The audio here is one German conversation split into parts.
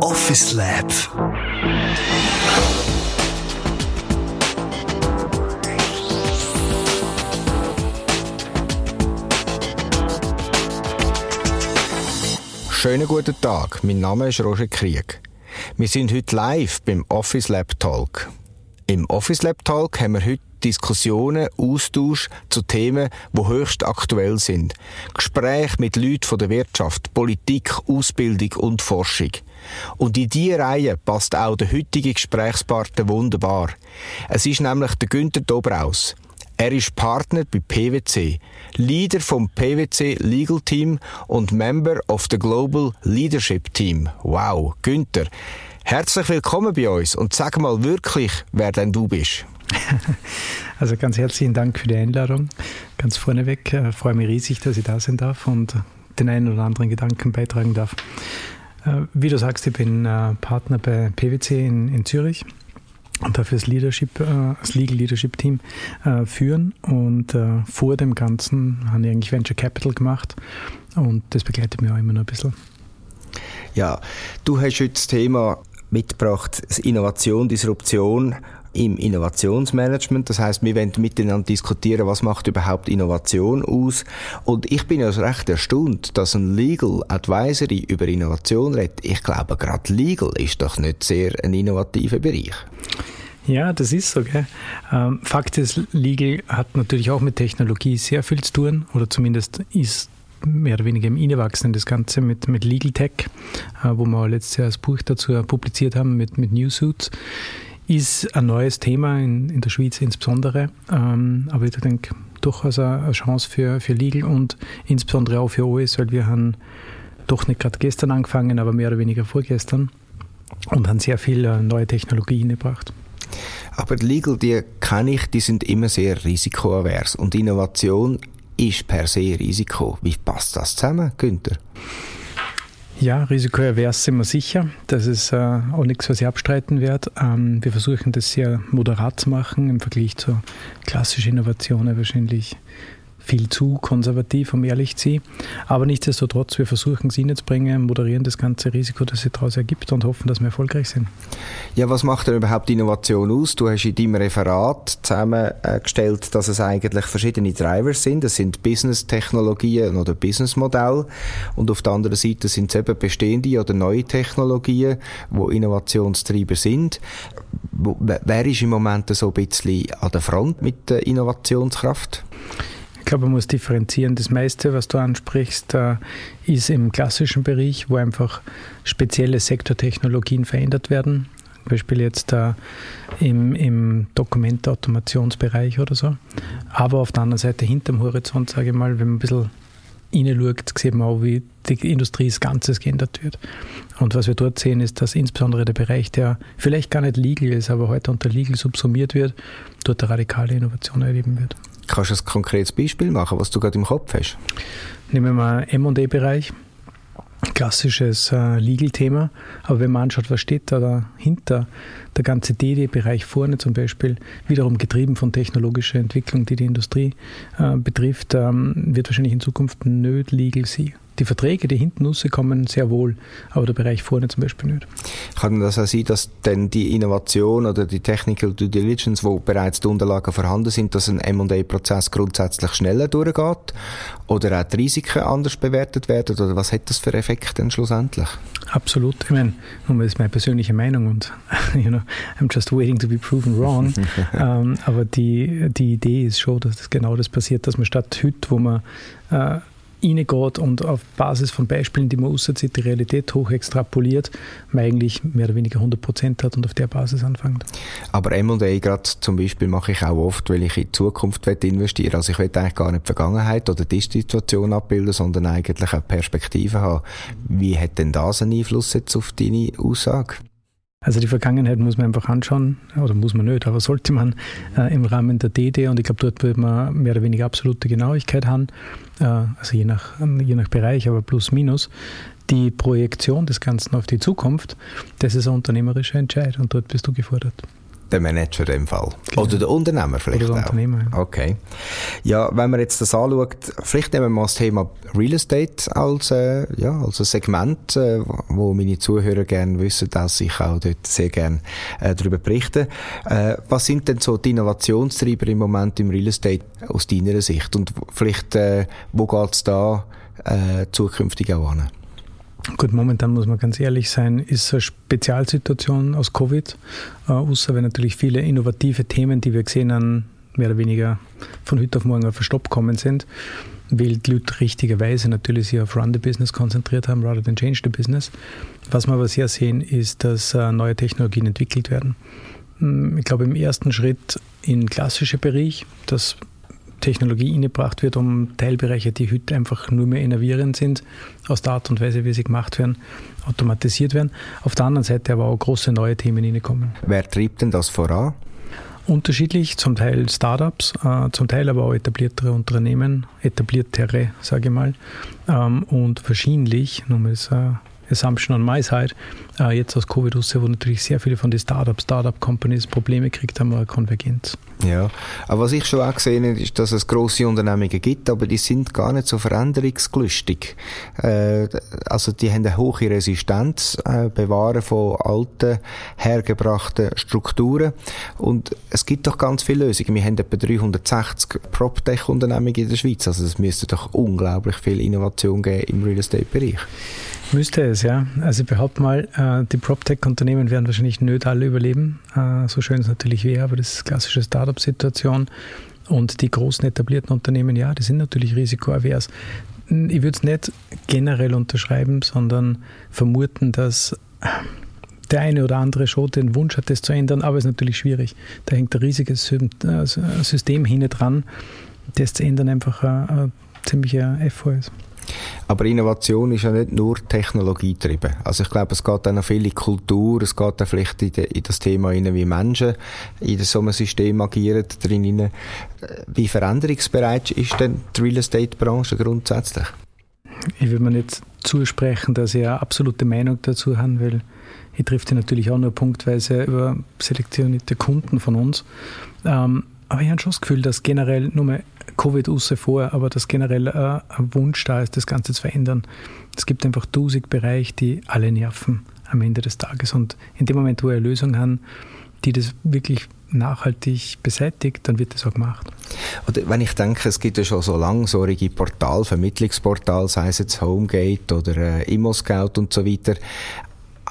Office Lab. Schönen guten Tag, mein Name ist Roger Krieg. Wir sind heute live beim Office Lab Talk. Im Office Lab Talk haben wir heute Diskussionen, Austausch zu Themen, die höchst aktuell sind. Gespräche mit Leuten von der Wirtschaft, Politik, Ausbildung und Forschung. Und in diese Reihe passt auch der heutige Gesprächspartner wunderbar. Es ist nämlich der Günther Dobraus. Er ist Partner bei PwC, Leader vom PwC Legal Team und Member of the Global Leadership Team. Wow, Günther. Herzlich willkommen bei uns und sag mal wirklich, wer denn du bist. Also ganz herzlichen Dank für die Einladung. Ganz vorneweg äh, freue mich riesig, dass ich da sein darf und den einen oder anderen Gedanken beitragen darf. Äh, wie du sagst, ich bin äh, Partner bei PwC in, in Zürich und dafür das Leadership, äh, das Legal Leadership Team äh, führen. Und äh, vor dem Ganzen habe ich eigentlich Venture Capital gemacht und das begleitet mich auch immer noch ein bisschen. Ja, du hast heute das Thema mitgebracht, Innovation, Disruption im Innovationsmanagement. Das heißt, wir wollen miteinander diskutieren, was macht überhaupt Innovation aus. Und ich bin also recht erstaunt, dass ein Legal Advisory über Innovation redet. Ich glaube, gerade Legal ist doch nicht sehr ein innovativer Bereich. Ja, das ist so. Gell? Ähm, Fakt ist, Legal hat natürlich auch mit Technologie sehr viel zu tun, oder zumindest ist mehr oder weniger im Innenwachsen das Ganze mit, mit Legal Tech, äh, wo wir letztes Jahr das Buch dazu publiziert haben mit, mit New Suits, ist ein neues Thema in, in der Schweiz insbesondere. Ähm, aber ich denke, durchaus eine Chance für, für Legal und insbesondere auch für OS, weil wir haben doch nicht gerade gestern angefangen, aber mehr oder weniger vorgestern und haben sehr viel äh, neue Technologien gebracht. Aber die Legal, die kenne ich, die sind immer sehr risikoavers und Innovation ist per se Risiko. Wie passt das zusammen, Günther? Ja, risikoavers sind wir sicher. Das ist äh, auch nichts, was ich abstreiten werde. Ähm, wir versuchen das sehr moderat zu machen im Vergleich zu klassischen Innovationen wahrscheinlich viel zu konservativ, um ehrlich zu sein. Aber nichtsdestotrotz, wir versuchen es hinzubringen, moderieren das ganze Risiko, das sich daraus ergibt und hoffen, dass wir erfolgreich sind. Ja, was macht denn überhaupt Innovation aus? Du hast in deinem Referat zusammengestellt, dass es eigentlich verschiedene Drivers sind. Das sind Business-Technologien oder Business-Modelle. Und auf der anderen Seite sind es eben bestehende oder neue Technologien, wo Innovationstreiber sind. Wer ist im Moment so ein bisschen an der Front mit der Innovationskraft? Ich glaube, man muss differenzieren. Das meiste, was du ansprichst, äh, ist im klassischen Bereich, wo einfach spezielle Sektortechnologien verändert werden. Zum Beispiel jetzt äh, im, im Dokumentautomationsbereich oder so. Aber auf der anderen Seite, hinterm Horizont, sage ich mal, wenn man ein bisschen hineinschaut, sieht man auch, wie die Industrie als Ganzes geändert wird. Und was wir dort sehen, ist, dass insbesondere der Bereich, der vielleicht gar nicht legal ist, aber heute unter legal subsumiert wird, dort eine radikale Innovation erleben wird. Kannst du ein konkretes Beispiel machen, was du gerade im Kopf hast? Nehmen wir mal M&A-Bereich. Klassisches äh, Legal-Thema, aber wenn man anschaut, was steht da dahinter, der ganze DD-Bereich vorne zum Beispiel, wiederum getrieben von technologischer Entwicklung, die die Industrie äh, betrifft, ähm, wird wahrscheinlich in Zukunft nicht legal sein. Die Verträge, die hinten rauskommen, sehr wohl, aber der Bereich vorne zum Beispiel nicht. Kann das auch sein, dass denn die Innovation oder die Technical Due Diligence, wo bereits die Unterlagen vorhanden sind, dass ein M&A-Prozess grundsätzlich schneller durchgeht? Oder auch die Risiken anders bewertet werden? Oder was hat das für Effekte denn schlussendlich? Absolut. Ich meine, das ist meine persönliche Meinung und you know, I'm just waiting to be proven wrong. ähm, aber die, die Idee ist schon, dass das genau das passiert, dass man statt heute, wo man äh, reingeht und auf Basis von Beispielen, die man aussieht, die Realität hoch extrapoliert, man eigentlich mehr oder weniger 100 Prozent hat und auf der Basis anfängt. Aber M&A gerade zum Beispiel mache ich auch oft, weil ich in die Zukunft investieren Also ich will eigentlich gar nicht die Vergangenheit oder die Situation abbilden, sondern eigentlich eine Perspektive haben. Wie hat denn das einen Einfluss jetzt auf deine Aussage? Also die Vergangenheit muss man einfach anschauen, oder muss man nicht, aber sollte man äh, im Rahmen der DD und ich glaube, dort wird man mehr oder weniger absolute Genauigkeit haben, äh, also je nach, je nach Bereich, aber plus minus. Die Projektion des Ganzen auf die Zukunft, das ist ein unternehmerischer Entscheid und dort bist du gefordert. Der Manager in dem Fall. Genau. Oder der Unternehmer vielleicht Oder der auch. Unternehmer, ja. Okay. Ja, wenn man jetzt das anschaut, vielleicht nehmen wir mal das Thema Real Estate als, äh, ja, als ein Segment, äh, wo meine Zuhörer gerne wissen, dass ich auch dort sehr gerne äh, darüber berichte. Äh, was sind denn so die Innovationstreiber im Moment im Real Estate aus deiner Sicht? Und vielleicht, äh, wo geht es da äh, zukünftig auch an? Gut, momentan muss man ganz ehrlich sein, ist eine Spezialsituation aus Covid, äh, außer wenn natürlich viele innovative Themen, die wir gesehen haben, mehr oder weniger von heute auf morgen auf den Stopp kommen sind, weil die Leute richtigerweise natürlich sich auf Run the Business konzentriert haben, rather than Change the Business. Was wir aber sehr sehen, ist, dass äh, neue Technologien entwickelt werden. Hm, ich glaube, im ersten Schritt in klassische Bereich, dass Technologie innebracht wird, um Teilbereiche, die heute einfach nur mehr innovierend sind, aus der Art und Weise, wie sie gemacht werden, automatisiert werden. Auf der anderen Seite aber auch große neue Themen hineinkommen. Wer treibt denn das voran? Unterschiedlich, zum Teil Startups, äh, zum Teil aber auch etabliertere Unternehmen, etabliertere, sage ich mal, ähm, und wahrscheinlich, nur mal äh, Assumption on my side, äh, jetzt aus Covid raus, wo natürlich sehr viele von den Startups, Startup-Companies Probleme gekriegt haben, eine Konvergenz. Ja, aber was ich schon auch gesehen habe, ist, dass es grosse Unternehmungen gibt, aber die sind gar nicht so veränderungsgelüstig. Äh, also die haben eine hohe Resistenz, äh, bewahren von alten, hergebrachten Strukturen und es gibt doch ganz viele Lösungen. Wir haben etwa 360 PropTech-Unternehmungen in der Schweiz, also es müsste doch unglaublich viel Innovation geben im Real Estate-Bereich. Müsste es, ja. Also ich behaupte mal, äh, die PropTech-Unternehmen werden wahrscheinlich nicht alle überleben, äh, so schön es natürlich wäre, aber das ist klassische Startup-Situation. Und die großen etablierten Unternehmen, ja, die sind natürlich risikoavers. Ich würde es nicht generell unterschreiben, sondern vermuten, dass der eine oder andere schon den Wunsch hat, das zu ändern, aber es ist natürlich schwierig. Da hängt ein riesiges äh, System hinten dran, das zu ändern einfach ein, ein ziemlicher Effort ist. Aber Innovation ist ja nicht nur technologietrieben. Also ich glaube, es geht auch noch viel in Kultur, es geht auch vielleicht in, de, in das Thema rein, wie Menschen in so einem System agieren drin. Wie veränderungsbereit ist denn die Real Estate Branche grundsätzlich? Ich würde mir nicht zusprechen, dass ich eine absolute Meinung dazu habe, weil ich trifft natürlich auch nur punktweise über selektionierte Kunden von uns. Ähm, aber ich habe schon das Gefühl, dass generell nur mal Covid außer vor, aber dass generell äh, ein Wunsch da ist, das Ganze zu verändern. Es gibt einfach tausend Bereiche, die alle nerven am Ende des Tages. Und in dem Moment, wo wir eine Lösung haben, die das wirklich nachhaltig beseitigt, dann wird das auch gemacht. Oder wenn ich denke, es gibt ja schon so lange solche Portal, Vermittlungsportal, sei es jetzt Homegate oder äh, ImmoScout und so weiter,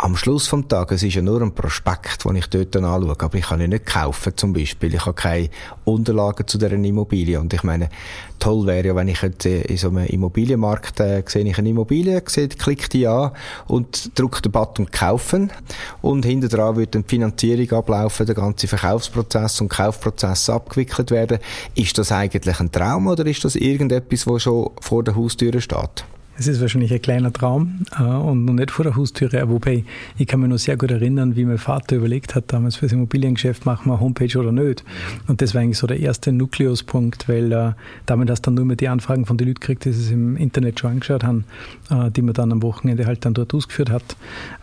am Schluss vom Tag, es ist ja nur ein Prospekt, den ich dort anschaue, aber ich kann ihn nicht kaufen zum Beispiel. Ich habe keine Unterlagen zu dieser Immobilie und ich meine, toll wäre ja, wenn ich jetzt äh, in so einem Immobilienmarkt äh, sehe ich eine Immobilie, sehe, klicke die an und drücke den Button kaufen und hinter dran wird dann die Finanzierung ablaufen, der ganze Verkaufsprozess und Kaufprozess abgewickelt werden. Ist das eigentlich ein Traum oder ist das irgendetwas, wo schon vor der Haustür steht? Es ist wahrscheinlich ein kleiner Traum äh, und noch nicht vor der Haustüre, wobei ich kann mich noch sehr gut erinnern, wie mein Vater überlegt hat damals für das Immobiliengeschäft, machen wir eine Homepage oder nicht. Und das war eigentlich so der erste Nukleuspunkt, weil äh, damit hast du dann nur mehr die Anfragen von den Leuten gekriegt, die es im Internet schon angeschaut haben, äh, die man dann am Wochenende halt dann dort ausgeführt hat.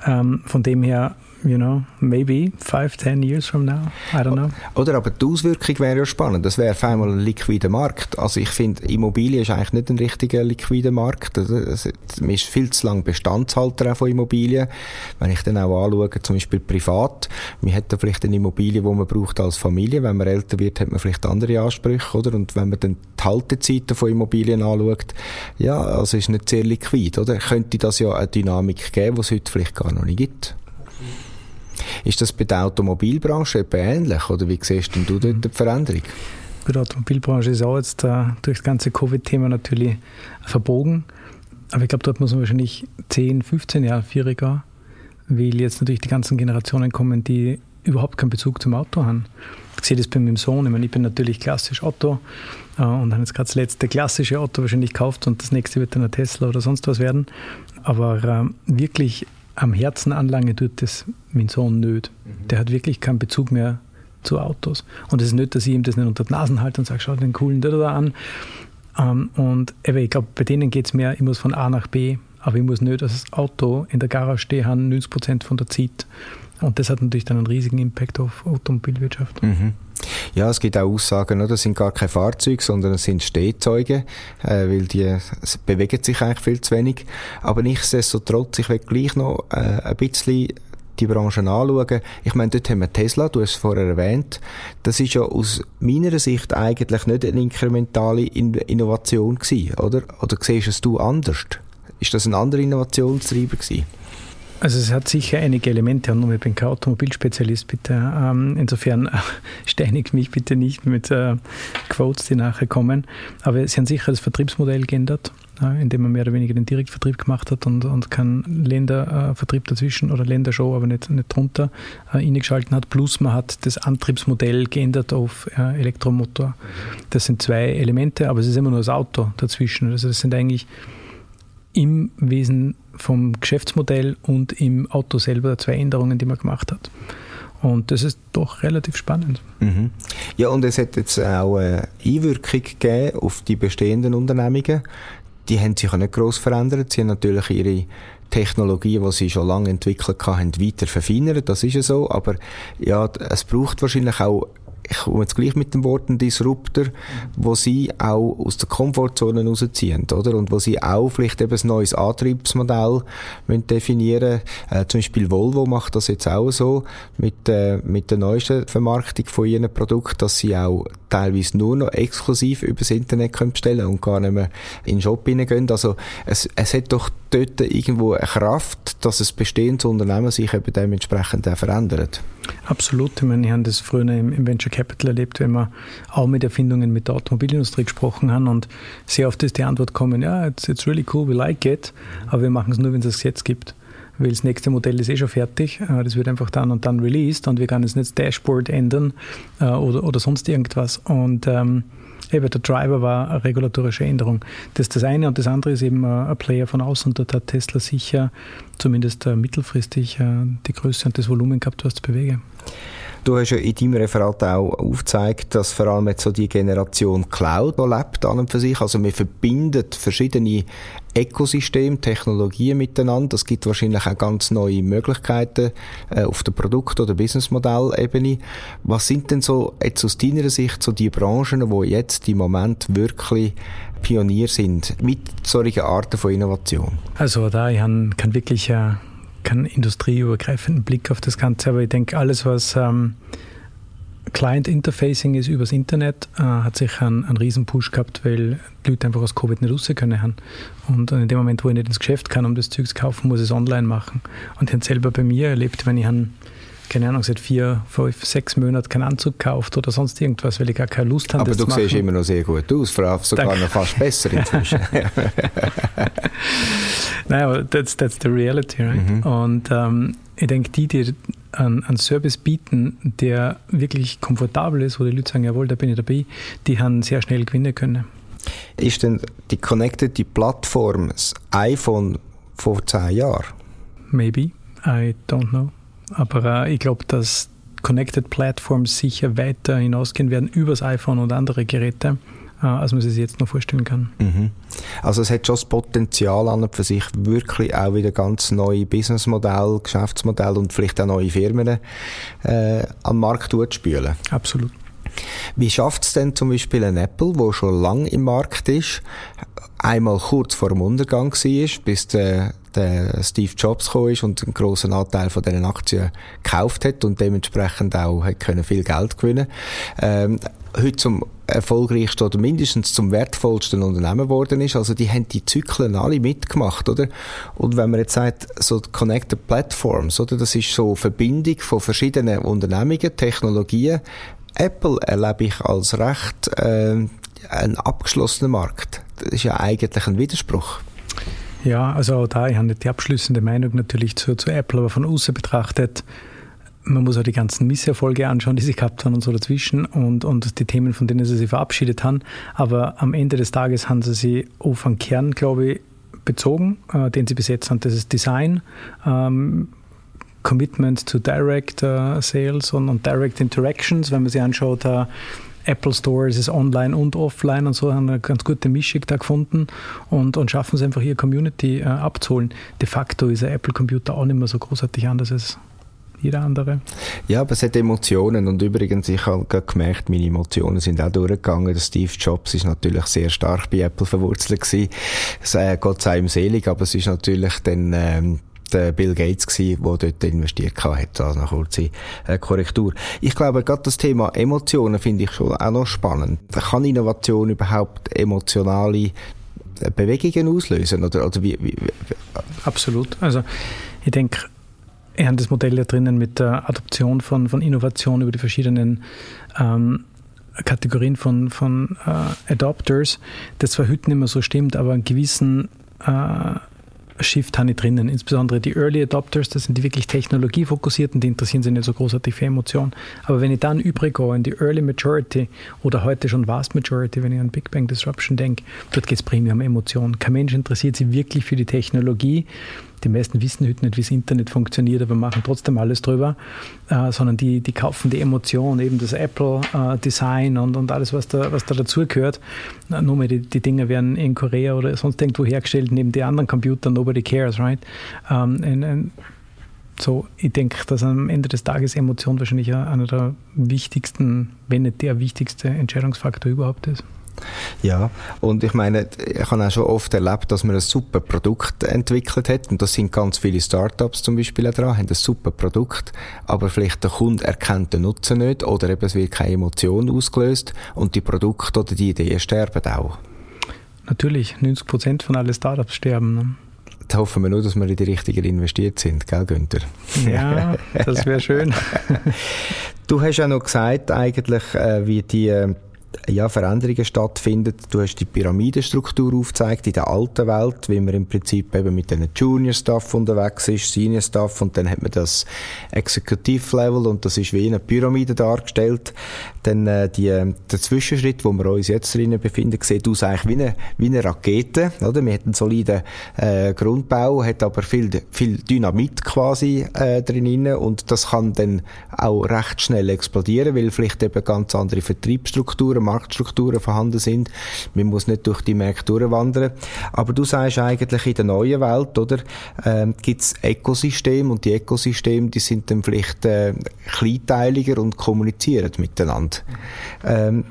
Ähm, von dem her you know, maybe five, ten years from now. I don't know. Oder aber die Auswirkung wäre ja spannend. Das wäre auf einmal ein liquider Markt. Also ich finde, Immobilie ist eigentlich nicht ein richtiger liquider Markt. Es ist viel zu lang Bestandshalter auch von Immobilien. Wenn ich dann auch anschaue, zum Beispiel privat, man hat da vielleicht eine Immobilie, die man braucht als Familie. Wenn man älter wird, hat man vielleicht andere Ansprüche, oder? Und wenn man dann die Haltezeiten von Immobilien anschaut, ja, also ist nicht sehr liquid, oder? Könnte das ja eine Dynamik geben, die es heute vielleicht gar noch nicht gibt. Ist das bei der Automobilbranche etwa ähnlich oder wie siehst du dort die Veränderung? Bei der Automobilbranche ist auch jetzt äh, durch das ganze Covid-Thema natürlich verbogen. Aber ich glaube, dort muss man wahrscheinlich 10, 15 Jahre schwieriger, weil jetzt natürlich die ganzen Generationen kommen, die überhaupt keinen Bezug zum Auto haben. Ich sehe das bei meinem Sohn. Ich, meine, ich bin natürlich klassisch Auto äh, und habe jetzt gerade das letzte klassische Auto wahrscheinlich gekauft und das nächste wird dann ein Tesla oder sonst was werden. Aber äh, wirklich am Herzen anlange tut das mein Sohn nicht. Mhm. Der hat wirklich keinen Bezug mehr zu Autos. Und es ist nicht, dass ich ihm das nicht unter die Nasen halte und sage, schau den coolen da, da an. Um, ähm, und eben, ich glaube, bei denen geht es mehr, ich muss von A nach B aber ich muss nicht das Auto in der Garage stehen, 90 Prozent von der Zeit. Und das hat natürlich dann einen riesigen Impact auf Automobilwirtschaft. Mhm. Ja, es gibt auch Aussagen, das sind gar keine Fahrzeuge, sondern es sind Stehzeuge, äh, weil die bewegen sich eigentlich viel zu wenig. Aber nichtsdestotrotz, ich will gleich noch äh, ein bisschen die Branche anschauen. Ich meine, dort haben wir Tesla, du hast es vorher erwähnt. Das ist ja aus meiner Sicht eigentlich nicht eine inkrementale Innovation gewesen, oder? Oder siehst es du anders? Ist das ein anderer Innovationstreiber gewesen? Also es hat sicher einige Elemente und ich bin kein Automobilspezialist, bitte. Ähm, insofern steinigt mich bitte nicht mit äh, Quotes, die nachher kommen. Aber sie haben sicher das Vertriebsmodell geändert, äh, indem man mehr oder weniger den Direktvertrieb gemacht hat und, und keinen Ländervertrieb dazwischen oder Ländershow, aber nicht, nicht drunter, äh, eingeschalten hat. Plus man hat das Antriebsmodell geändert auf äh, Elektromotor. Das sind zwei Elemente, aber es ist immer nur das Auto dazwischen. Also das sind eigentlich im Wesen vom Geschäftsmodell und im Auto selber zwei Änderungen, die man gemacht hat. Und das ist doch relativ spannend. Mhm. Ja, und es hat jetzt auch eine Einwirkung gegeben auf die bestehenden Unternehmungen. Die haben sich auch nicht gross verändert. Sie haben natürlich ihre Technologie, die sie schon lange entwickelt haben, weiter verfeinert. Das ist ja so. Aber ja, es braucht wahrscheinlich auch ich komme jetzt gleich mit dem Wort ein Disruptor, wo sie auch aus der Komfortzone rausziehen, oder? Und wo sie auch vielleicht eben ein neues Antriebsmodell definieren äh, Zum Beispiel Volvo macht das jetzt auch so mit, äh, mit der neuesten Vermarktung von ihren Produkten, dass sie auch teilweise nur noch exklusiv übers Internet können bestellen und gar nicht mehr in den Shop hineingehen. Also es, es hat doch dort irgendwo eine Kraft, dass es bestehendes Unternehmen sich eben dementsprechend auch verändert. Absolut. Ich meine, ich habe das früher im, im Venture Capital erlebt, wenn wir auch mit Erfindungen mit der Automobilindustrie gesprochen haben und sehr oft ist die Antwort kommen, ja, it's, it's really cool, we like it, aber wir machen es nur, wenn es es jetzt gibt weil das nächste Modell ist eh schon fertig. Äh, das wird einfach dann und dann released und wir können jetzt nicht das Dashboard ändern äh, oder, oder sonst irgendwas. Und ähm, eben der Driver war eine regulatorische Änderung. Das ist das eine und das andere ist eben äh, ein Player von außen und dort hat Tesla sicher zumindest mittelfristig die Größe und das Volumen gehabt, was zu bewegen. Du hast ja in deinem Referat auch aufgezeigt, dass vor allem jetzt so die Generation Cloud lebt an und für sich. Also wir verbindet verschiedene Ökosysteme, Technologien miteinander. Das gibt wahrscheinlich auch ganz neue Möglichkeiten äh, auf der Produkt- oder Businessmodellebene. Was sind denn so jetzt aus deiner Sicht so die Branchen, wo jetzt im Moment wirklich Pionier sind mit solchen Arten von Innovation? Also da ich kann wirklich äh, keinen industrieübergreifenden Blick auf das Ganze, aber ich denke, alles, was ähm, Client-Interfacing ist übers Internet, äh, hat sich einen, einen riesen Push gehabt, weil die Leute einfach aus Covid nicht raus können haben. Und in dem Moment, wo ich nicht ins Geschäft kann, um das Zeug zu kaufen, muss ich es online machen. Und ich habe selber bei mir erlebt, wenn ich einen keine Ahnung, seit vier, fünf, sechs Monaten keinen Anzug gekauft oder sonst irgendwas, weil ich gar keine Lust habe. Aber du siehst immer noch sehr gut aus, sogar Danke. noch fast besser inzwischen. Nein, aber that's, that's the reality, right? Mhm. Und ähm, ich denke, die, die einen, einen, Service bieten, der wirklich komfortabel ist, wo die Leute sagen, jawohl, da bin ich dabei, die haben sehr schnell gewinnen können. Ist denn die Connected, die Plattform, das iPhone vor zehn Jahren? Maybe, I don't know. Aber äh, ich glaube, dass Connected Platforms sicher weiter hinausgehen werden über das iPhone und andere Geräte, äh, als man sich jetzt noch vorstellen kann. Mhm. Also es hat schon das Potenzial an und für sich wirklich auch wieder ganz neue Businessmodelle, Geschäftsmodelle und vielleicht auch neue Firmen äh, am Markt durchzuspülen. Absolut. Wie schafft es denn zum Beispiel ein Apple, wo schon lange im Markt ist, einmal kurz vor dem Untergang war, bis der, der Steve Jobs gekommen ist und einen grossen Anteil von diesen Aktien gekauft hat und dementsprechend auch hat können viel Geld gewinnen ähm, heute zum erfolgreichsten oder mindestens zum wertvollsten Unternehmen geworden ist. Also die haben die Zyklen alle mitgemacht, oder? Und wenn man jetzt sagt, so Connected Platforms, oder? Das ist so Verbindung von verschiedenen Unternehmungen, Technologien. Apple erlebe ich als recht äh, einen abgeschlossenen Markt. Das ist ja eigentlich ein Widerspruch. Ja, also auch da, ich habe nicht die abschließende Meinung natürlich zu, zu Apple, aber von außen betrachtet, man muss auch die ganzen Misserfolge anschauen, die sie gehabt haben und so dazwischen und, und die Themen, von denen sie sich verabschiedet haben. Aber am Ende des Tages haben sie sich auf einen Kern, glaube ich, bezogen, äh, den sie bis jetzt haben. Das ist Design, ähm, Commitment to Direct uh, Sales und, und, Direct Interactions. Wenn man sich anschaut, uh, Apple Store, es ist online und offline und so, haben eine ganz gute Mischung da gefunden und, und schaffen es einfach, ihre Community äh, abzuholen. De facto ist ein Apple-Computer auch nicht mehr so großartig anders als jeder andere. Ja, aber es hat Emotionen und übrigens, ich habe gemerkt, meine Emotionen sind auch durchgegangen. Der Steve Jobs ist natürlich sehr stark bei Apple verwurzelt gewesen. Es, äh, Gott sei ihm selig, aber es ist natürlich dann, ähm, der Bill Gates gsi, der dort investiert hat. Also eine kurze äh, Korrektur. Ich glaube, gerade das Thema Emotionen finde ich schon auch noch spannend. Kann Innovation überhaupt emotionale äh, Bewegungen auslösen? Oder, oder wie, wie? Absolut. Also ich denke, wir haben das Modell ja drinnen mit der Adoption von, von Innovation über die verschiedenen ähm, Kategorien von, von äh, Adopters, das nicht mehr so stimmt, aber einen gewissen äh, Shift habe ich drinnen. Insbesondere die Early Adopters, das sind die wirklich technologiefokussierten, die interessieren sich nicht so großartig für Emotionen. Aber wenn ich dann übrig gehe in die Early Majority oder heute schon Vast Majority, wenn ich an Big Bang Disruption denke, dort geht es primär um Emotionen. Kein Mensch interessiert sich wirklich für die Technologie die meisten wissen heute nicht, wie das Internet funktioniert, aber machen trotzdem alles drüber, äh, sondern die, die kaufen die Emotion, eben das Apple-Design äh, und, und alles, was da, was da dazugehört. Nur mal die, die Dinge werden in Korea oder sonst irgendwo hergestellt, neben die anderen Computern, nobody cares, right? Ähm, and, and so, ich denke, dass am Ende des Tages Emotion wahrscheinlich einer der wichtigsten, wenn nicht der wichtigste Entscheidungsfaktor überhaupt ist. Ja, und ich meine, ich habe auch schon oft erlebt, dass man ein super Produkt entwickelt hat und da sind ganz viele Startups zum Beispiel auch dran, haben ein super Produkt, aber vielleicht der Kunde erkennt den Nutzen nicht oder eben es wird keine Emotion ausgelöst und die Produkte oder die Ideen sterben auch. Natürlich, 90 Prozent von allen Startups sterben. Ne? Da hoffen wir nur, dass wir in die richtigen investiert sind, gell, Günther? Ja, das wäre schön. du hast ja noch gesagt, eigentlich, äh, wie die äh, ja, Veränderungen stattfinden. Du hast die Pyramidenstruktur aufgezeigt in der alten Welt, wie man im Prinzip eben mit den Junior Staff unterwegs ist, Senior Staff und dann hat man das Executive Level und das ist wie eine Pyramide dargestellt. Dann äh, die, der Zwischenschritt, wo wir uns jetzt drinnen befinden, sieht aus eigentlich wie eine, wie eine Rakete. Oder? Wir haben einen soliden äh, Grundbau, hat aber viel, viel Dynamit quasi äh, drin und das kann dann auch recht schnell explodieren, weil vielleicht eben ganz andere Vertriebsstrukturen Marktstrukturen vorhanden sind. Man muss nicht durch die Märkte durchwandern. Aber du sagst eigentlich in der neuen Welt, oder, ähm, gibt es Ökosysteme und die Ökosysteme, die sind dann vielleicht äh, kleinteiliger und kommunizieren miteinander. Ähm,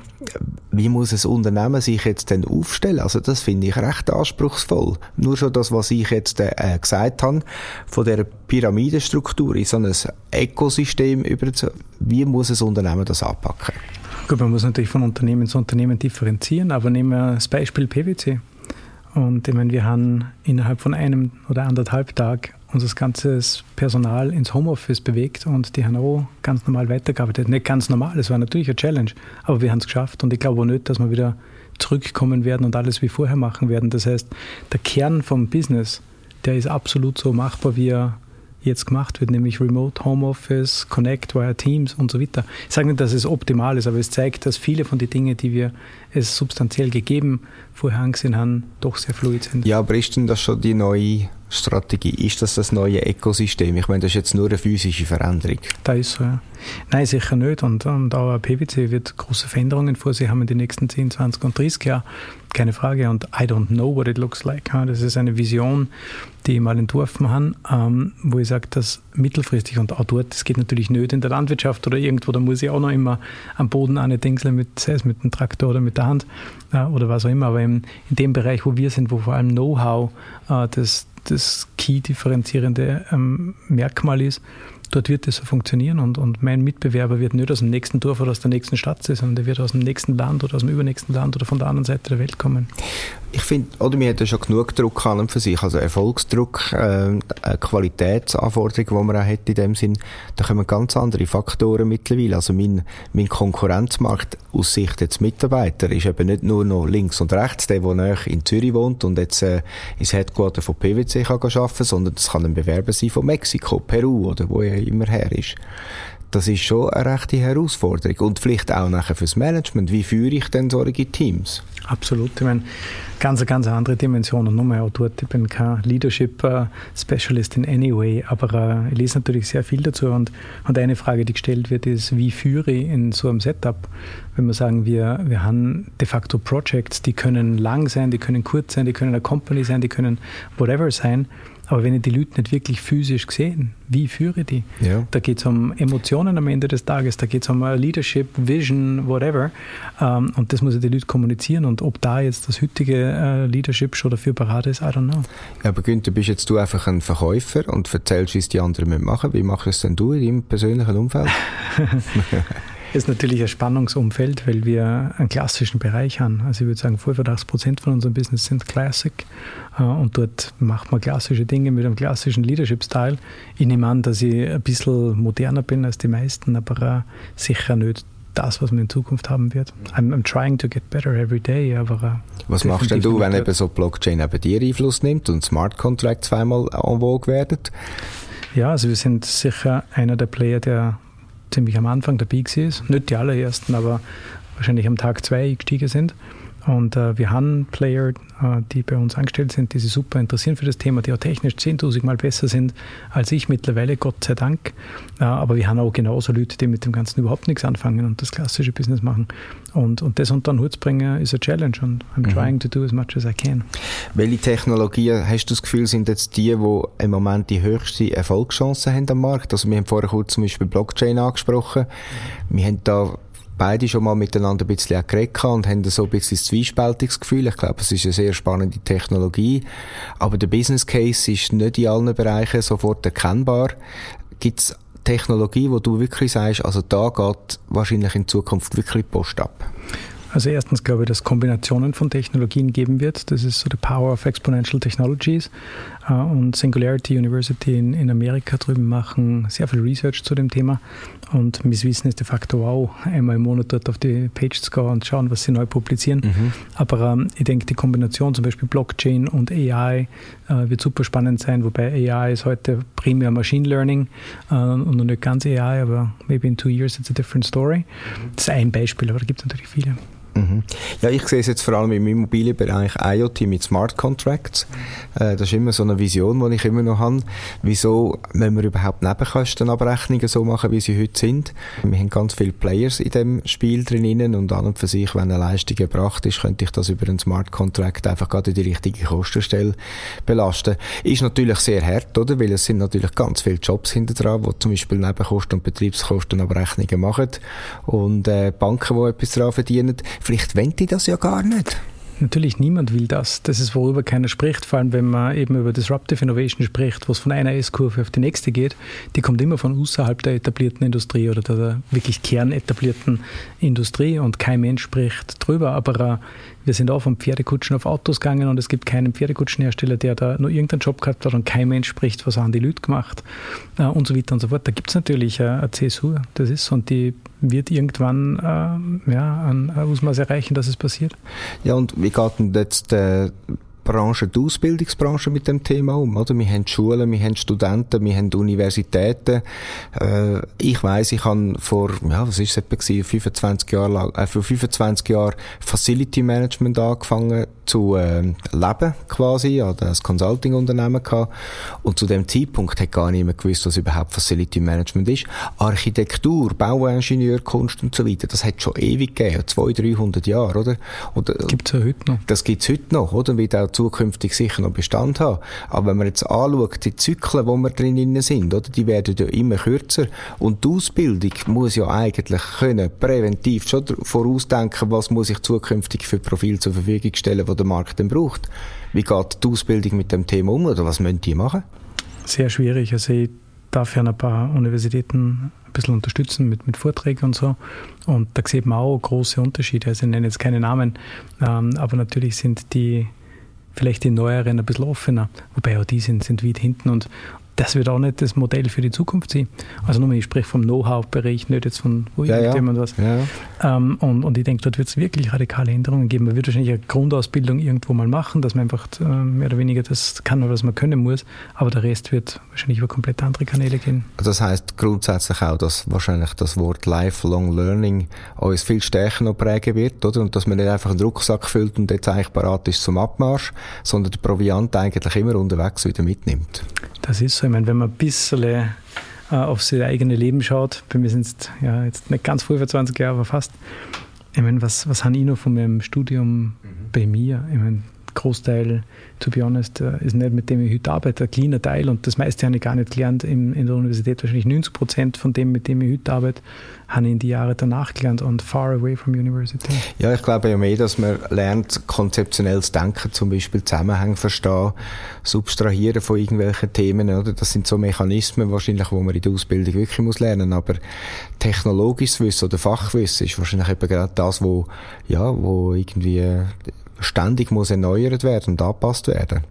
wie muss ein Unternehmen sich jetzt denn aufstellen? Also das finde ich recht anspruchsvoll. Nur schon das, was ich jetzt äh, gesagt habe, von der Pyramidenstruktur in so ein Ökosystem wie muss ein Unternehmen das anpacken? Gut, man muss natürlich von Unternehmen zu Unternehmen differenzieren, aber nehmen wir das Beispiel PwC. Und ich meine, wir haben innerhalb von einem oder anderthalb Tag unser ganzes Personal ins Homeoffice bewegt und die haben auch ganz normal weitergearbeitet. Nicht ganz normal, es war natürlich eine Challenge, aber wir haben es geschafft und ich glaube auch nicht, dass wir wieder zurückkommen werden und alles wie vorher machen werden. Das heißt, der Kern vom Business, der ist absolut so machbar, wie er jetzt gemacht wird, nämlich Remote Homeoffice, Connect via Teams und so weiter. Ich sage nicht, dass es optimal ist, aber es zeigt, dass viele von den Dingen, die wir es substanziell gegeben vorher angesehen haben, doch sehr fluid sind. Ja, aber ist denn das schon die neue Strategie? Ist das das neue Ökosystem? Ich meine, das ist jetzt nur eine physische Veränderung. Da ist so, ja. Nein, sicher nicht. Und, und auch PwC wird große Veränderungen vor sich haben in den nächsten 10, 20 und 30 Jahren. Keine Frage. Und I don't know what it looks like. Das ist eine Vision, die ich mal entworfen habe, ähm, wo ich sage, dass mittelfristig und auch dort, das geht natürlich nicht in der Landwirtschaft oder irgendwo, da muss ich auch noch immer am Boden eine Dingsel mit, sei es mit dem Traktor oder mit der Hand äh, oder was auch immer. Aber in, in dem Bereich, wo wir sind, wo vor allem Know-how äh, das, das key-differenzierende ähm, Merkmal ist, dort wird das so funktionieren und, und mein Mitbewerber wird nicht aus dem nächsten Dorf oder aus der nächsten Stadt sein, sondern der wird aus dem nächsten Land oder aus dem übernächsten Land oder von der anderen Seite der Welt kommen. Ich finde, oder wir hätten schon genug Druck an für sich, also Erfolgsdruck, äh, Qualitätsanforderungen, die man auch hat in dem Sinn, da kommen ganz andere Faktoren mittlerweile. Also mein, mein Konkurrenzmarkt aus Sicht des Mitarbeiter ist eben nicht nur noch links und rechts, der, der in Zürich wohnt und jetzt äh, ins Headquarter von PwC kann arbeiten, sondern es kann ein Bewerber sein von Mexiko, Peru oder wo er immer her ist das ist schon eine rechte Herausforderung. Und vielleicht auch nachher fürs Management. Wie führe ich denn solche Teams? Absolut. Ich meine, ganz, ganz andere Dimension. Und nochmal auch dort, ich bin kein Leadership-Specialist in any way, aber äh, ich lese natürlich sehr viel dazu. Und, und eine Frage, die gestellt wird, ist, wie führe ich in so einem Setup? Wenn wir sagen, wir, wir haben de facto Projects, die können lang sein, die können kurz sein, die können eine Company sein, die können whatever sein. Aber wenn ich die Leute nicht wirklich physisch gesehen, wie führe ich die? Ja. Da geht es um Emotionen am Ende des Tages, da geht es um Leadership, Vision, whatever. Ähm, und das muss ich die Leute kommunizieren. Und ob da jetzt das heutige äh, Leadership schon dafür parat ist, I don't know. Ja, aber Günther, bist jetzt du einfach ein Verkäufer und erzählst, wie es die anderen machen Wie machst du es denn du in deinem persönlichen Umfeld? ist natürlich ein Spannungsumfeld, weil wir einen klassischen Bereich haben. Also ich würde sagen, 85 Prozent von unserem Business sind Classic äh, und dort macht man klassische Dinge mit einem klassischen Leadership-Style. Ich nehme an, dass ich ein bisschen moderner bin als die meisten, aber äh, sicher nicht das, was man in Zukunft haben wird. I'm, I'm trying to get better every day, aber äh, Was machst denn du, wenn eben so Blockchain eben dir Einfluss nimmt und Smart Contracts zweimal en vogue werden? Ja, also wir sind sicher einer der Player, der ziemlich am Anfang der Peaks ist. Nicht die allerersten, aber wahrscheinlich am Tag zwei gestiegen sind. Und äh, wir haben Player, äh, die bei uns angestellt sind, die sich super interessieren für das Thema, die auch technisch 10.000 Mal besser sind als ich mittlerweile, Gott sei Dank. Äh, aber wir haben auch genauso Leute, die mit dem Ganzen überhaupt nichts anfangen und das klassische Business machen. Und, und das unter den Hut zu bringen, ist eine Challenge und I'm mhm. trying to do as much as I can. Welche Technologien, hast du das Gefühl, sind jetzt die, die im Moment die höchste Erfolgschancen haben am Markt? Also wir haben vorher kurz zum Beispiel Blockchain angesprochen. Wir haben da beide schon mal miteinander ein bisschen geredet und haben so ein bisschen das zwiespältiges Gefühl. Ich glaube, es ist eine sehr spannende Technologie, aber der Business Case ist nicht in allen Bereichen sofort erkennbar. Gibt es Technologie, wo du wirklich sagst, also da geht wahrscheinlich in Zukunft wirklich Post ab? Also erstens glaube ich, dass es Kombinationen von Technologien geben wird. Das ist so the power of exponential technologies. Äh, und Singularity University in, in Amerika drüben machen sehr viel Research zu dem Thema. Und mein Wissen ist de facto auch einmal im Monat dort auf die Page zu gehen und schauen, was sie neu publizieren. Mhm. Aber ähm, ich denke, die Kombination zum Beispiel Blockchain und AI äh, wird super spannend sein, wobei AI ist heute primär Machine Learning äh, und noch nicht ganz AI, aber maybe in two years it's a different story. Mhm. Das ist ein Beispiel, aber da gibt es natürlich viele. Mhm. Ja, ich sehe es jetzt vor allem im Immobilienbereich IoT mit Smart Contracts. Äh, das ist immer so eine Vision, die ich immer noch habe. Wieso müssen wir überhaupt Nebenkostenabrechnungen so machen, wie sie heute sind? Wir haben ganz viele Players in dem Spiel drinnen und an und für sich, wenn eine Leistung erbracht ist, könnte ich das über einen Smart Contract einfach gerade in die richtige Kostenstelle belasten. Ist natürlich sehr hart, oder? Weil es sind natürlich ganz viele Jobs hinter dran, die zum Beispiel Nebenkosten und Betriebskostenabrechnungen machen und äh, Banken, die etwas daran verdienen. Vielleicht wollen die das ja gar nicht. Natürlich, niemand will das. Das ist, worüber keiner spricht, vor allem wenn man eben über Disruptive Innovation spricht, wo es von einer S-Kurve auf die nächste geht. Die kommt immer von außerhalb der etablierten Industrie oder der wirklich kernetablierten Industrie und kein Mensch spricht drüber. Aber äh, wir sind auch von Pferdekutschen auf Autos gegangen und es gibt keinen Pferdekutschenhersteller, der da nur irgendeinen Job gehabt hat und kein Mensch spricht, was haben die Leute gemacht äh, und so weiter und so fort. Da gibt es natürlich äh, eine CSU, das ist und die wird irgendwann äh, ja, ein Ausmaß erreichen, dass es passiert. Ja, und wie geht denn jetzt äh, Branche, die Ausbildungsbranche mit dem Thema um, oder? Wir haben Schulen, wir haben Studenten, wir haben Universitäten. Äh, ich weiß, ich habe vor, ja, was ist es etwa gewesen, 25 Jahre lang, äh, vor 25 Jahren Facility Management angefangen zu äh, leben, quasi, oder ein Consulting-Unternehmen gehabt. Und zu dem Zeitpunkt hat gar niemand gewusst, was überhaupt Facility Management ist. Architektur, Bauingenieurkunst und so weiter, das hat schon ewig gegeben, 200, 300 Jahre, oder? Und, äh, gibt's ja heute noch. Das gibt's heute noch, oder? Auch zukünftig sicher noch Bestand haben. Aber wenn man jetzt anschaut, die Zyklen, wo wir drin sind, oder, die werden ja immer kürzer. Und die Ausbildung muss ja eigentlich können präventiv schon vorausdenken, was muss ich zukünftig für Profil zur Verfügung stellen, wo der Markt dann braucht. Wie geht die Ausbildung mit dem Thema um oder was müssen die machen? Sehr schwierig. Also ich darf ja ein paar Universitäten ein bisschen unterstützen mit, mit Vorträgen und so. Und da sieht man auch große Unterschiede. Also ich nenne jetzt keine Namen, ähm, aber natürlich sind die vielleicht die neueren ein bisschen offener, wobei auch die sind, sind weit hinten und das wird auch nicht das Modell für die Zukunft sein. Also nur, ich spreche vom Know-how-Bereich, nicht jetzt von wo ja, irgendjemand ja. was. Ja. Ähm, und, und ich denke, dort wird es wirklich radikale Änderungen geben. Man wird wahrscheinlich eine Grundausbildung irgendwo mal machen, dass man einfach äh, mehr oder weniger das kann, was man können muss. Aber der Rest wird wahrscheinlich über komplett andere Kanäle gehen. Das heißt grundsätzlich auch, dass wahrscheinlich das Wort Lifelong Learning uns viel stärker noch prägen wird, oder? Und dass man nicht einfach einen Rucksack füllt und jetzt eigentlich parat ist zum Abmarsch, sondern der Proviant eigentlich immer unterwegs wieder mitnimmt. Das ist so. Ich meine, wenn man ein bisschen äh, auf sein eigenes Leben schaut, bei mir sind es ja, jetzt nicht ganz 25 Jahre, aber fast. Ich meine, was, was habe ich noch von meinem Studium mhm. bei mir? Ich meine, Großteil, to be honest, äh, ist nicht mit dem ich heute arbeite, ein kleiner Teil und das meiste habe ich gar nicht gelernt in, in der Universität. Wahrscheinlich 90 Prozent von dem, mit dem ich heute arbeite, habe ich in die Jahre danach gelernt und far away from university. Ja, ich glaube ja mehr, dass man lernt, konzeptionelles Denken, zum Beispiel Zusammenhänge verstehen, substrahieren von irgendwelchen Themen, oder? Das sind so Mechanismen wahrscheinlich, wo man in der Ausbildung wirklich muss lernen, aber technologisches Wissen oder Fachwissen ist wahrscheinlich eben gerade das, wo, ja, wo irgendwie ständig muss erneuert werden und angepasst werden.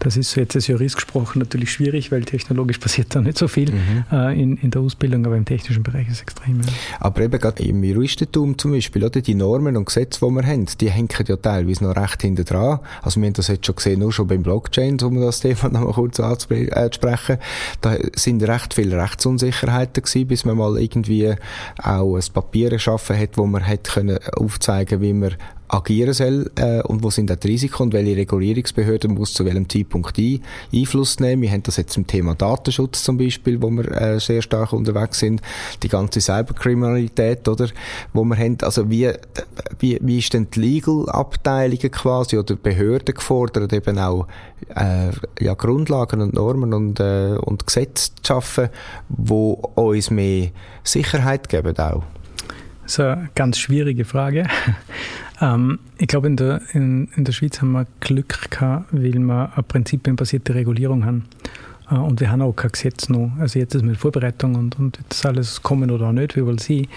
Das ist jetzt als Jurist gesprochen natürlich schwierig, weil technologisch passiert da nicht so viel mhm. äh, in, in der Ausbildung, aber im technischen Bereich ist es extrem. Ja. Aber eben gerade im Juristentum zum Beispiel, oder, die Normen und Gesetze, die wir haben, die hängen ja teilweise noch recht hinter dran. Also wir haben das jetzt schon gesehen, nur schon beim Blockchain, um das Thema noch mal kurz anzusprechen. Da sind recht viele Rechtsunsicherheiten gewesen, bis man mal irgendwie auch ein Papier geschaffen hat, wo man hätte können aufzeigen, wie man agieren soll äh, und wo sind auch die Risiken und welche Regulierungsbehörde muss zu welchem Zeitpunkt ein, Einfluss nehmen. Wir haben das jetzt im Thema Datenschutz zum Beispiel, wo wir äh, sehr stark unterwegs sind, die ganze Cyberkriminalität, oder, wo wir haben, also wie, wie, wie ist denn die Legal-Abteilungen quasi oder Behörden gefordert, eben auch äh, ja, Grundlagen und Normen und, äh, und Gesetze zu schaffen, wo uns mehr Sicherheit geben auch? Das ist eine ganz schwierige Frage. Ähm, ich glaube, in der, in, in der Schweiz haben wir Glück gehabt, weil wir eine prinzipienbasierte Regulierung haben. Äh, und wir haben auch kein Gesetz noch. Also jetzt ist mit Vorbereitung und, und jetzt alles kommen oder auch nicht, wie wollen Sie.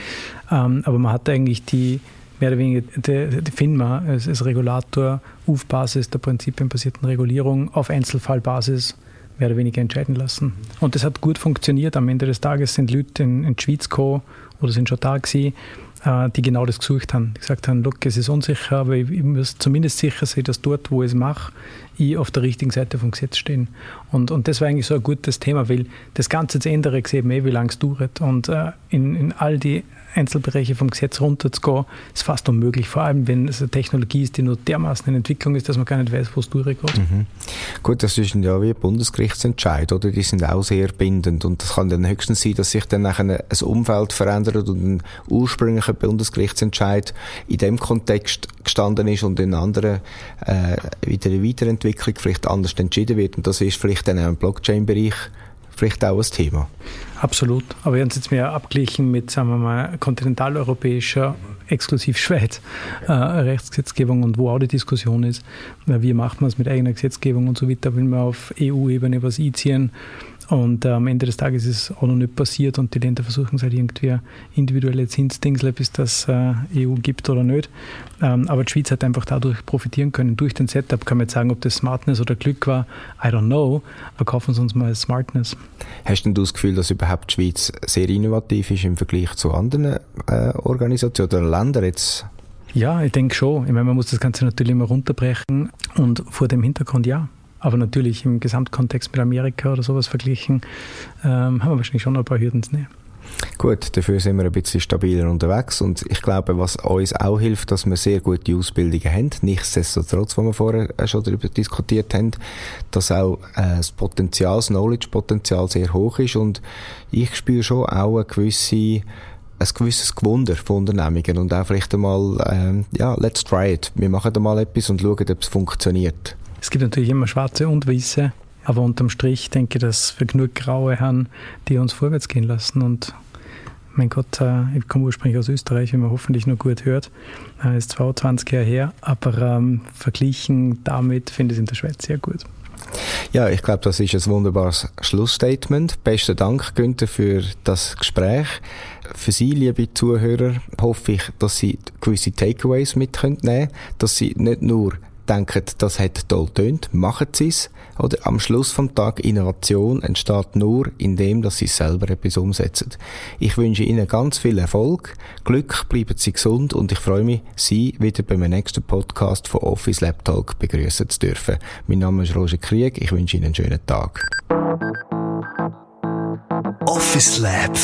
Ähm, aber man hat eigentlich die, mehr oder weniger die, die FINMA als, als Regulator auf Basis der prinzipienbasierten Regulierung auf Einzelfallbasis mehr oder weniger entscheiden lassen. Und das hat gut funktioniert. Am Ende des Tages sind Leute in, in die Schweiz gekommen oder sind schon da gewesen, äh, die genau das gesucht haben. Die gesagt haben, look, es ist unsicher, aber ich, ich muss zumindest sicher sein, dass dort, wo ich es mache, ich auf der richtigen Seite vom Gesetz stehe. Und, und das war eigentlich so ein gutes Thema, weil das Ganze zu ändern, sieht man eh, wie lange es dauert. Und äh, in, in all die Einzelbereiche vom Gesetz runterzugehen, ist fast unmöglich. Vor allem, wenn es eine Technologie ist, die nur dermaßen in Entwicklung ist, dass man gar nicht weiß, wo es durchgeht. Mhm. Gut, das ist ja wie Bundesgerichtsentscheid, oder? Die sind auch sehr bindend. Und das kann dann höchstens sein, dass sich dann nachher ein Umfeld verändert und ein ursprünglicher Bundesgerichtsentscheid in dem Kontext gestanden ist und in anderen, äh, in der Weiterentwicklung vielleicht anders entschieden wird. Und das ist vielleicht dann auch im Blockchain-Bereich vielleicht auch ein Thema. Absolut. Aber wir haben es jetzt mehr abglichen mit, sagen wir mal, kontinentaleuropäischer, exklusiv Schweiz, äh, Rechtsgesetzgebung und wo auch die Diskussion ist, wie macht man es mit eigener Gesetzgebung und so weiter, wenn wir auf EU-Ebene was einziehen und äh, am Ende des Tages ist es auch noch nicht passiert und die Länder versuchen es halt irgendwie individuelle Zinsdingsel, bis das äh, EU gibt oder nicht. Ähm, aber die Schweiz hat einfach dadurch profitieren können. Durch den Setup kann man jetzt sagen, ob das Smartness oder Glück war, I don't know. Aber kaufen Sie uns mal Smartness. Hast denn du das Gefühl, dass überhaupt die Schweiz sehr innovativ ist im Vergleich zu anderen äh, Organisationen oder Ländern jetzt? Ja, ich denke schon. Ich meine, man muss das Ganze natürlich immer runterbrechen und vor dem Hintergrund ja. Aber natürlich im Gesamtkontext mit Amerika oder sowas verglichen, ähm, haben wir wahrscheinlich schon ein paar Hürden zu nehmen. Gut, dafür sind wir ein bisschen stabiler unterwegs und ich glaube, was uns auch hilft, dass wir sehr gute Ausbildungen haben, nichtsdestotrotz, was wir vorher schon darüber diskutiert haben, dass auch äh, das Potenzial, das Knowledge-Potenzial sehr hoch ist und ich spüre schon auch eine gewisse ein gewisses Gewunder von Unternehmungen und auch vielleicht einmal, ähm, ja, let's try it. Wir machen da mal etwas und schauen, ob es funktioniert. Es gibt natürlich immer Schwarze und Weiße, aber unterm Strich denke ich, dass wir genug Graue haben, die uns vorwärts gehen lassen. Und mein Gott, äh, ich komme ursprünglich aus Österreich, wie man hoffentlich noch gut hört. Äh, ist 22 Jahre her, aber ähm, verglichen damit finde ich es in der Schweiz sehr gut. Ja, ich glaube, das ist ein wunderbares Schlussstatement. Besten Dank, Günther, für das Gespräch. Für Sie, liebe Zuhörer, hoffe ich, dass Sie gewisse Takeaways mitnehmen können, dass Sie nicht nur denken, das hat toll tönt, machen sie es. Oder am Schluss vom Tag Innovation entsteht nur, indem dass sie selber etwas umsetzen. Ich wünsche Ihnen ganz viel Erfolg, Glück, bleiben Sie gesund und ich freue mich, Sie wieder beim nächsten Podcast von Office Lab Talk begrüßen zu dürfen. Mein Name ist Roger Krieg, ich wünsche Ihnen einen schönen Tag. Office Lab